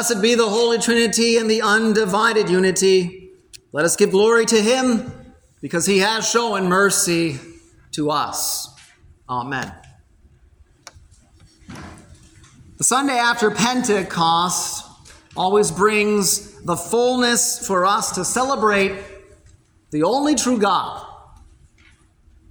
Blessed be the Holy Trinity and the undivided unity. Let us give glory to him because he has shown mercy to us. Amen. The Sunday after Pentecost always brings the fullness for us to celebrate the only true God.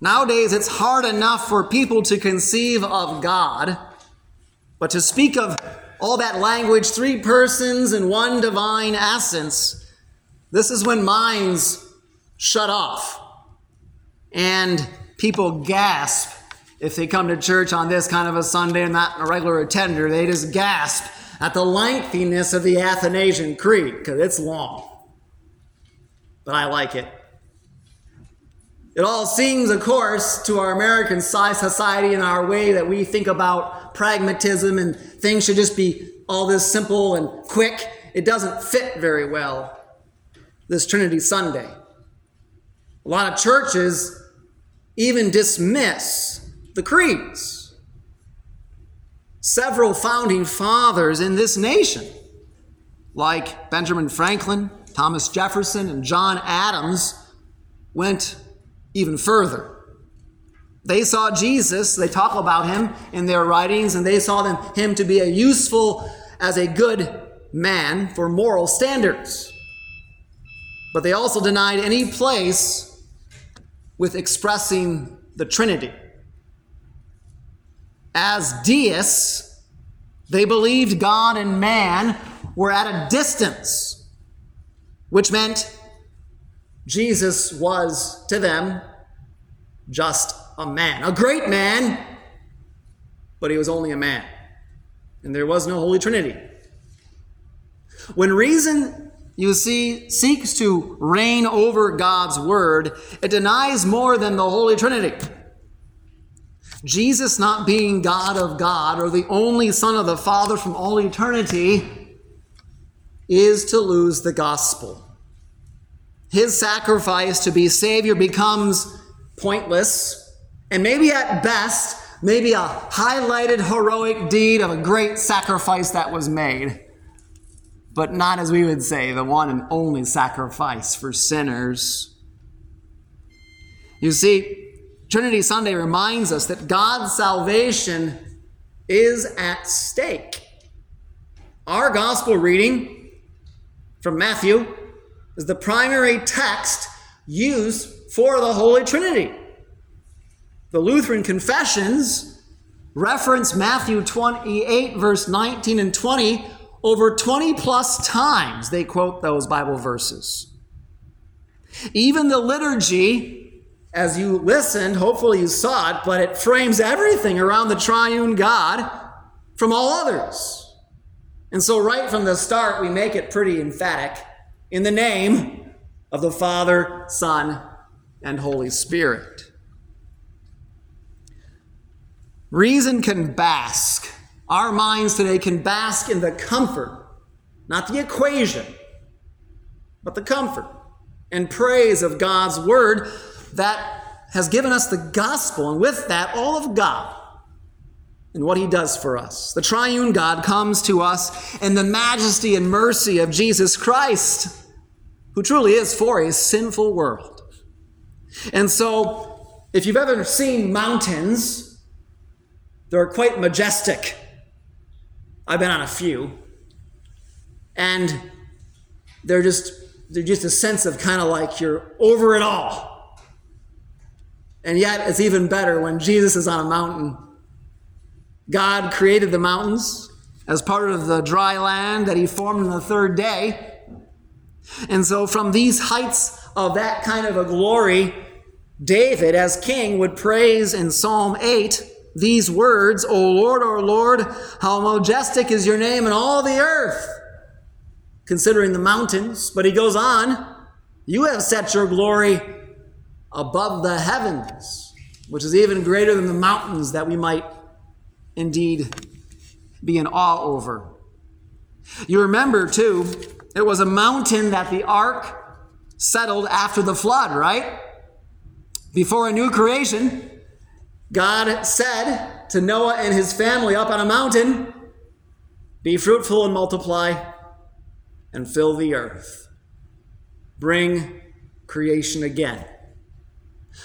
Nowadays, it's hard enough for people to conceive of God, but to speak of all that language, three persons and one divine essence, this is when minds shut off and people gasp if they come to church on this kind of a Sunday and not a regular attender. They just gasp at the lengthiness of the Athanasian Creed because it's long. But I like it. It all seems, of course, to our American society and our way that we think about pragmatism and things should just be all this simple and quick. It doesn't fit very well, this Trinity Sunday. A lot of churches even dismiss the creeds. Several founding fathers in this nation, like Benjamin Franklin, Thomas Jefferson, and John Adams, went even further. They saw Jesus, they talk about him in their writings, and they saw them, him to be a useful as a good man for moral standards. But they also denied any place with expressing the Trinity. As deists, they believed God and man were at a distance, which meant Jesus was to them just a man, a great man, but he was only a man. And there was no Holy Trinity. When reason, you see, seeks to reign over God's word, it denies more than the Holy Trinity. Jesus not being God of God or the only Son of the Father from all eternity is to lose the gospel. His sacrifice to be Savior becomes pointless and maybe at best, maybe a highlighted heroic deed of a great sacrifice that was made, but not as we would say, the one and only sacrifice for sinners. You see, Trinity Sunday reminds us that God's salvation is at stake. Our gospel reading from Matthew is the primary text used for the Holy Trinity. The Lutheran confessions reference Matthew 28, verse 19 and 20 over 20 plus times. They quote those Bible verses. Even the liturgy, as you listened, hopefully you saw it, but it frames everything around the triune God from all others. And so, right from the start, we make it pretty emphatic in the name of the Father, Son, and Holy Spirit. Reason can bask. Our minds today can bask in the comfort, not the equation, but the comfort and praise of God's word that has given us the gospel, and with that, all of God and what he does for us. The triune God comes to us in the majesty and mercy of Jesus Christ, who truly is for a sinful world. And so, if you've ever seen mountains, they're quite majestic. I've been on a few. And they're just they're just a sense of kind of like you're over it all. And yet it's even better when Jesus is on a mountain. God created the mountains as part of the dry land that he formed on the third day. And so from these heights of that kind of a glory, David as king would praise in Psalm 8 these words, O Lord, O Lord, how majestic is your name in all the earth, considering the mountains. But he goes on, You have set your glory above the heavens, which is even greater than the mountains that we might indeed be in awe over. You remember, too, it was a mountain that the ark settled after the flood, right? Before a new creation, God said to Noah and his family up on a mountain, Be fruitful and multiply, and fill the earth. Bring creation again.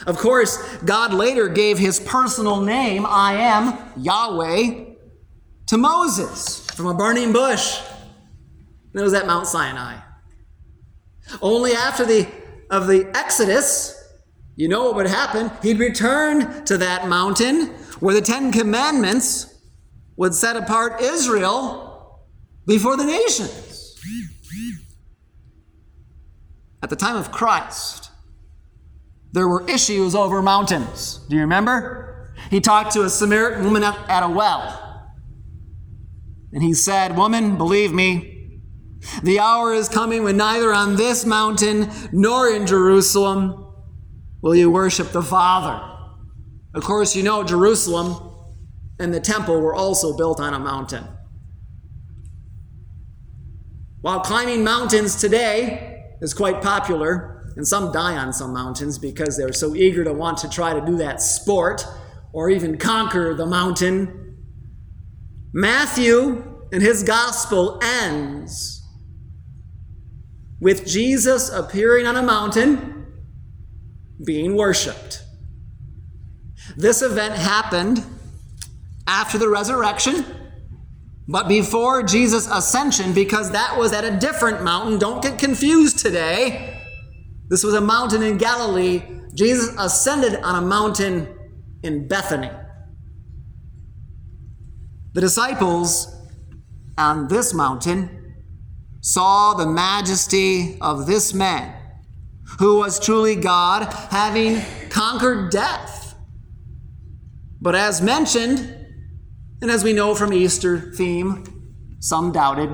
Of course, God later gave his personal name, I am Yahweh, to Moses from a burning bush. And it was at Mount Sinai. Only after the of the Exodus, you know what would happen? He'd return to that mountain where the Ten Commandments would set apart Israel before the nations. At the time of Christ, there were issues over mountains. Do you remember? He talked to a Samaritan woman at a well. And he said, Woman, believe me, the hour is coming when neither on this mountain nor in Jerusalem will you worship the Father. Of course, you know Jerusalem and the temple were also built on a mountain. While climbing mountains today is quite popular, and some die on some mountains because they're so eager to want to try to do that sport or even conquer the mountain, Matthew in his gospel ends with Jesus appearing on a mountain being worshiped. This event happened after the resurrection, but before Jesus' ascension, because that was at a different mountain. Don't get confused today. This was a mountain in Galilee. Jesus ascended on a mountain in Bethany. The disciples on this mountain saw the majesty of this man who was truly God, having conquered death. But as mentioned, and as we know from Easter theme, some doubted.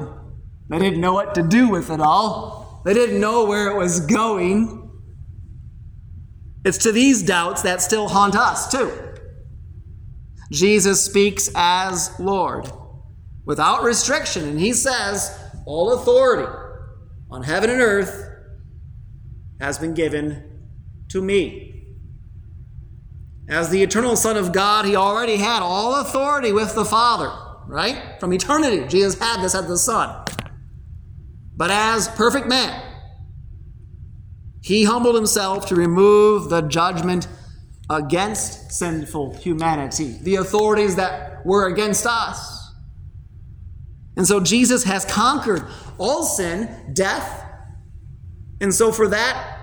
They didn't know what to do with it all. They didn't know where it was going. It's to these doubts that still haunt us, too. Jesus speaks as Lord without restriction, and he says, All authority on heaven and earth has been given to me. As the eternal Son of God, he already had all authority with the Father, right? From eternity, Jesus had this as the Son. But as perfect man, he humbled himself to remove the judgment against sinful humanity, the authorities that were against us. And so Jesus has conquered all sin, death, and so for that,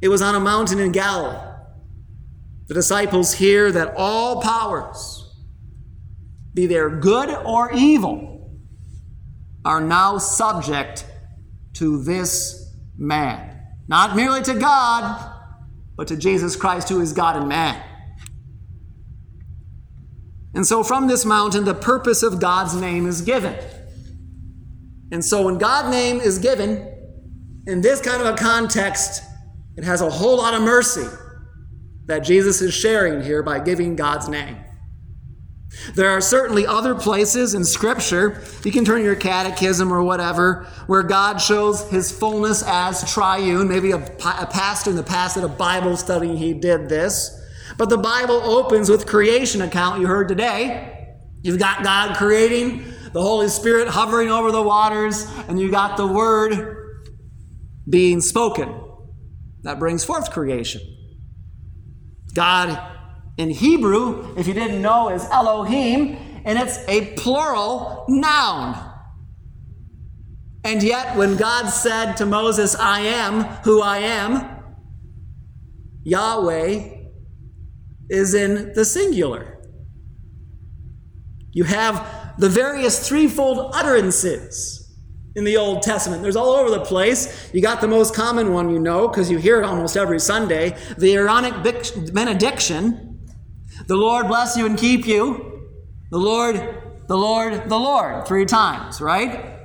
it was on a mountain in Galilee. The disciples hear that all powers, be they good or evil, are now subject to this man. Not merely to God, but to Jesus Christ, who is God and man. And so from this mountain, the purpose of God's name is given. And so when God's name is given, in this kind of a context, it has a whole lot of mercy that Jesus is sharing here by giving God's name. There are certainly other places in Scripture, you can turn your catechism or whatever, where God shows his fullness as triune. Maybe a, a pastor in the past at a Bible study, he did this. But the Bible opens with creation account you heard today. You've got God creating, the Holy Spirit hovering over the waters, and you got the Word being spoken. That brings forth creation. God in Hebrew, if you didn't know, is Elohim, and it's a plural noun. And yet, when God said to Moses, I am who I am, Yahweh is in the singular. You have the various threefold utterances in the Old Testament. There's all over the place. You got the most common one you know because you hear it almost every Sunday the Aaronic benediction. The Lord bless you and keep you. The Lord, the Lord, the Lord, three times, right?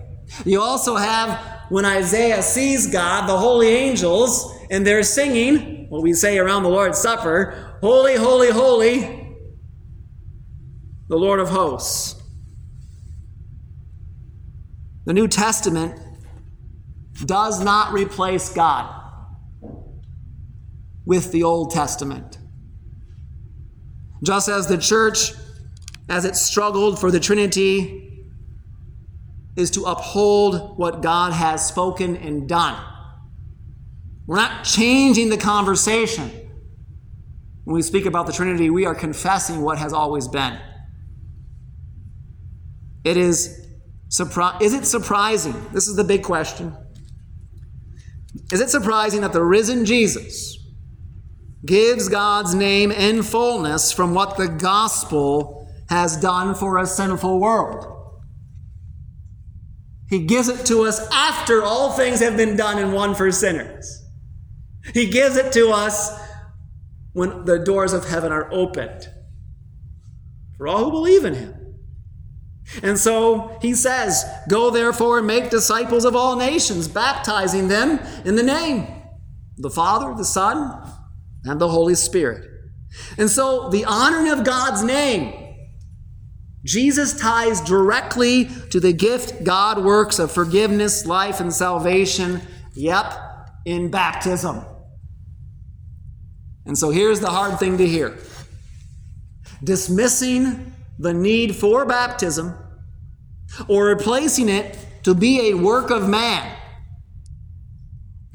You also have when Isaiah sees God, the holy angels, and they're singing what we say around the Lord's Supper Holy, holy, holy, the Lord of hosts. The New Testament does not replace God with the Old Testament. Just as the church, as it struggled for the Trinity is to uphold what God has spoken and done. We're not changing the conversation. When we speak about the Trinity, we are confessing what has always been. It is surpri- is it surprising? This is the big question. Is it surprising that the risen Jesus gives God's name in fullness from what the gospel has done for a sinful world? He gives it to us after all things have been done and won for sinners. He gives it to us when the doors of heaven are opened for all who believe in him. And so he says, Go therefore and make disciples of all nations, baptizing them in the name of the Father, the Son, and the Holy Spirit. And so the honoring of God's name, Jesus ties directly to the gift God works of forgiveness, life, and salvation, yep, in baptism. And so here's the hard thing to hear dismissing the need for baptism or replacing it to be a work of man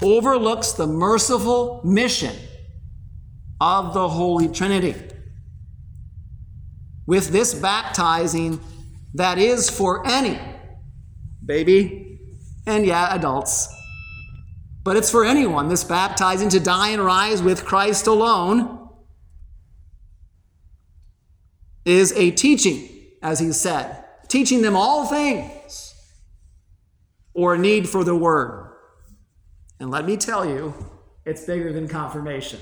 overlooks the merciful mission of the Holy Trinity. With this baptizing that is for any baby and yeah, adults but it's for anyone, this baptizing to die and rise with Christ alone is a teaching, as he said, teaching them all things, or a need for the word. And let me tell you, it's bigger than confirmation.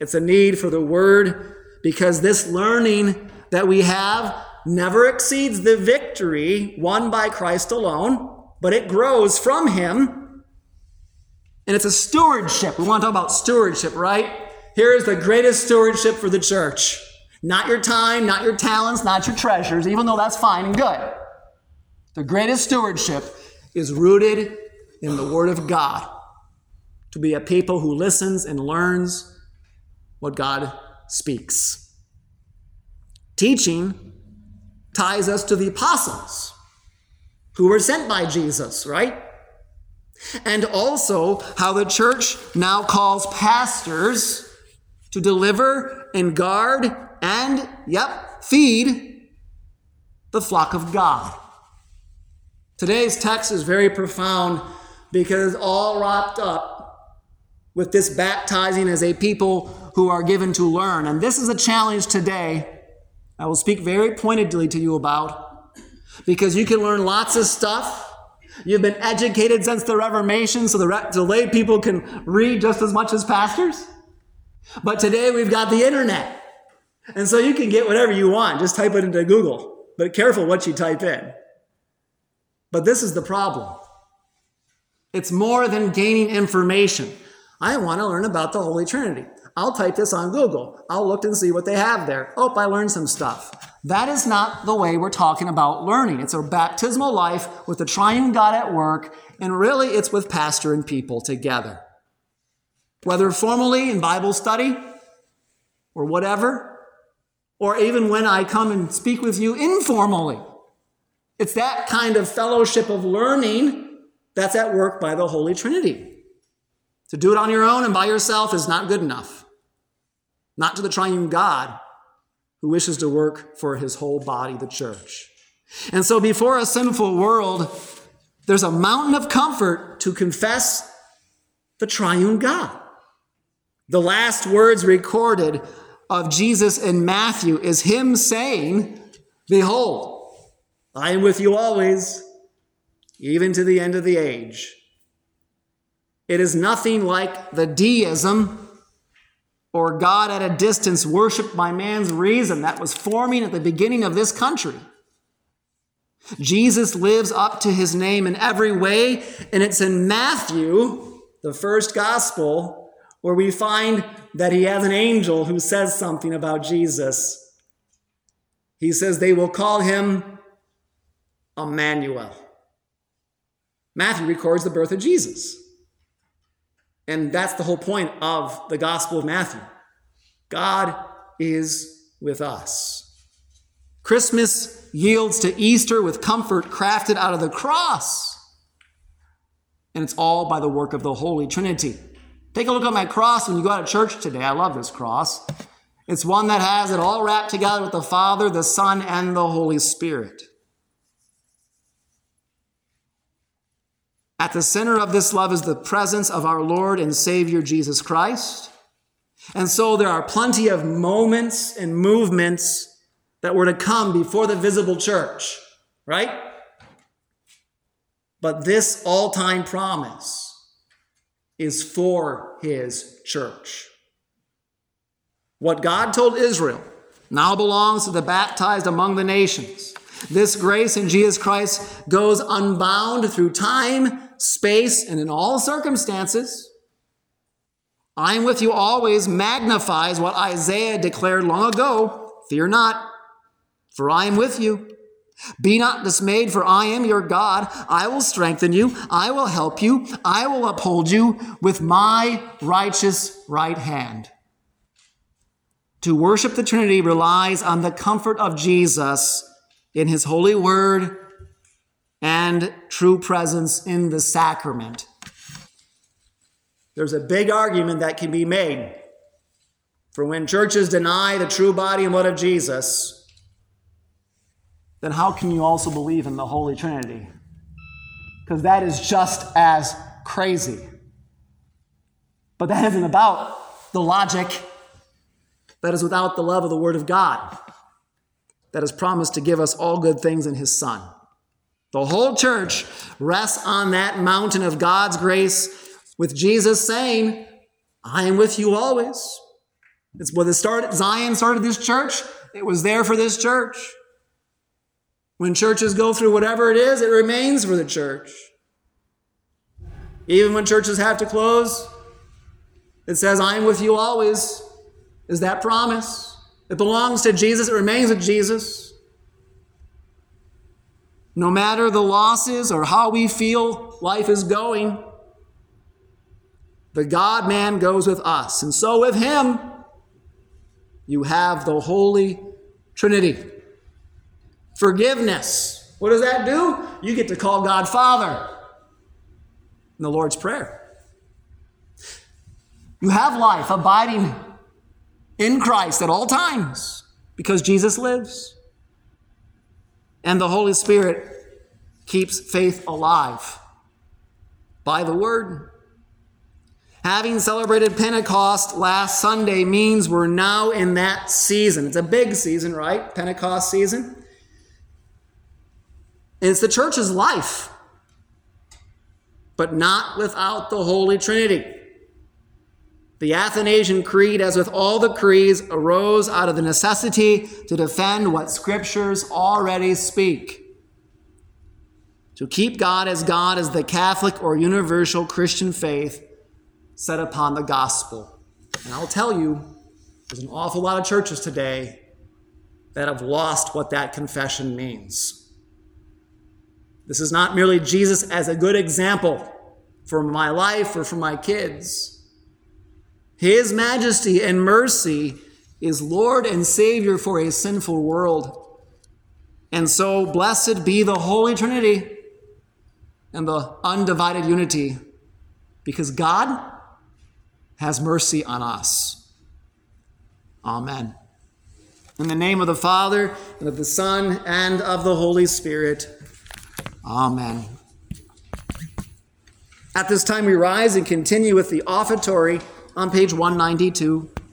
It's a need for the word because this learning that we have never exceeds the victory won by Christ alone but it grows from Him. And it's a stewardship. We want to talk about stewardship, right? Here is the greatest stewardship for the church. Not your time, not your talents, not your treasures, even though that's fine and good. The greatest stewardship is rooted in the Word of God. To be a people who listens and learns what God speaks. Teaching ties us to the apostles who were sent by Jesus, right? And also how the church now calls pastors to deliver and guard and, yep, feed the flock of God. Today's text is very profound because all wrapped up with this baptizing as a people who are given to learn. And this is a challenge today I will speak very pointedly to you about because you can learn lots of stuff. You've been educated since the Reformation, so the, the lay people can read just as much as pastors. But today we've got the internet. And so you can get whatever you want. Just type it into Google. But careful what you type in. But this is the problem. It's more than gaining information. I want to learn about the Holy Trinity. I'll type this on Google. I'll look and see what they have there. Oh, I learned some stuff. That is not the way we're talking about learning. It's a baptismal life with the triune God at work, and really it's with pastor and people together. Whether formally in Bible study or whatever, or even when I come and speak with you informally. It's that kind of fellowship of learning that's at work by the Holy Trinity. To do it on your own and by yourself is not good enough not to the triune God who wishes to work for his whole body, the church. And so before a sinful world, there's a mountain of comfort to confess the triune God. The last words recorded of Jesus in Matthew is him saying, Behold, I am with you always, even to the end of the age. It is nothing like the deism or God at a distance worshiped by man's reason that was forming at the beginning of this country. Jesus lives up to his name in every way, and it's in Matthew, the first gospel, where we find that he has an angel who says something about Jesus. He says they will call him Emmanuel. Matthew records the birth of Jesus. And that's the whole point of the Gospel of Matthew. God is with us. Christmas yields to Easter with comfort crafted out of the cross. And it's all by the work of the Holy Trinity. Take a look at my cross when you go out of church today. I love this cross. It's one that has it all wrapped together with the Father, the Son, and the Holy Spirit. At the center of this love is the presence of our Lord and Savior Jesus Christ. And so there are plenty of moments and movements that were to come before the visible church, right? But this all time promise is for his church. What God told Israel now belongs to the baptized among the nations. This grace in Jesus Christ goes unbound through time, space, and in all circumstances. I am with you always magnifies what Isaiah declared long ago Fear not, for I am with you. Be not dismayed, for I am your God. I will strengthen you. I will help you. I will uphold you with my righteous right hand. To worship the Trinity relies on the comfort of Jesus in his holy word and true presence in the sacrament. There's a big argument that can be made for when churches deny the true body and blood of Jesus, then how can you also believe in the Holy Trinity? Because that is just as crazy. But that isn't about the logic that is without the love of the Word of God that has promised to give us all good things in His Son. The whole church rests on that mountain of God's grace with Jesus saying, I am with you always. It's when the start, Zion started this church, it was there for this church. When churches go through whatever it is, it remains for the church. Even when churches have to close, it says, I am with you always, is that promise. It belongs to Jesus, it remains with Jesus. No matter the losses or how we feel life is going, the God man goes with us. And so with him, you have the Holy Trinity. Forgiveness. What does that do? You get to call God Father in the Lord's Prayer. You have life abiding in Christ at all times because Jesus lives. And the Holy Spirit keeps faith alive by the Word. Having celebrated Pentecost last Sunday means we're now in that season. It's a big season, right? Pentecost season. And it's the church's life, but not without the Holy Trinity. The Athanasian Creed, as with all the creeds, arose out of the necessity to defend what scriptures already speak. To keep God as God as the Catholic or universal Christian faith set upon the gospel. And I'll tell you, there's an awful lot of churches today that have lost what that confession means. This is not merely Jesus as a good example for my life or for my kids. His majesty and mercy is Lord and Savior for a sinful world. And so, blessed be the Holy Trinity and the undivided unity, because God has mercy on us. Amen. In the name of the Father, and of the Son, and of the Holy Spirit. Amen. At this time, we rise and continue with the offertory on page 192.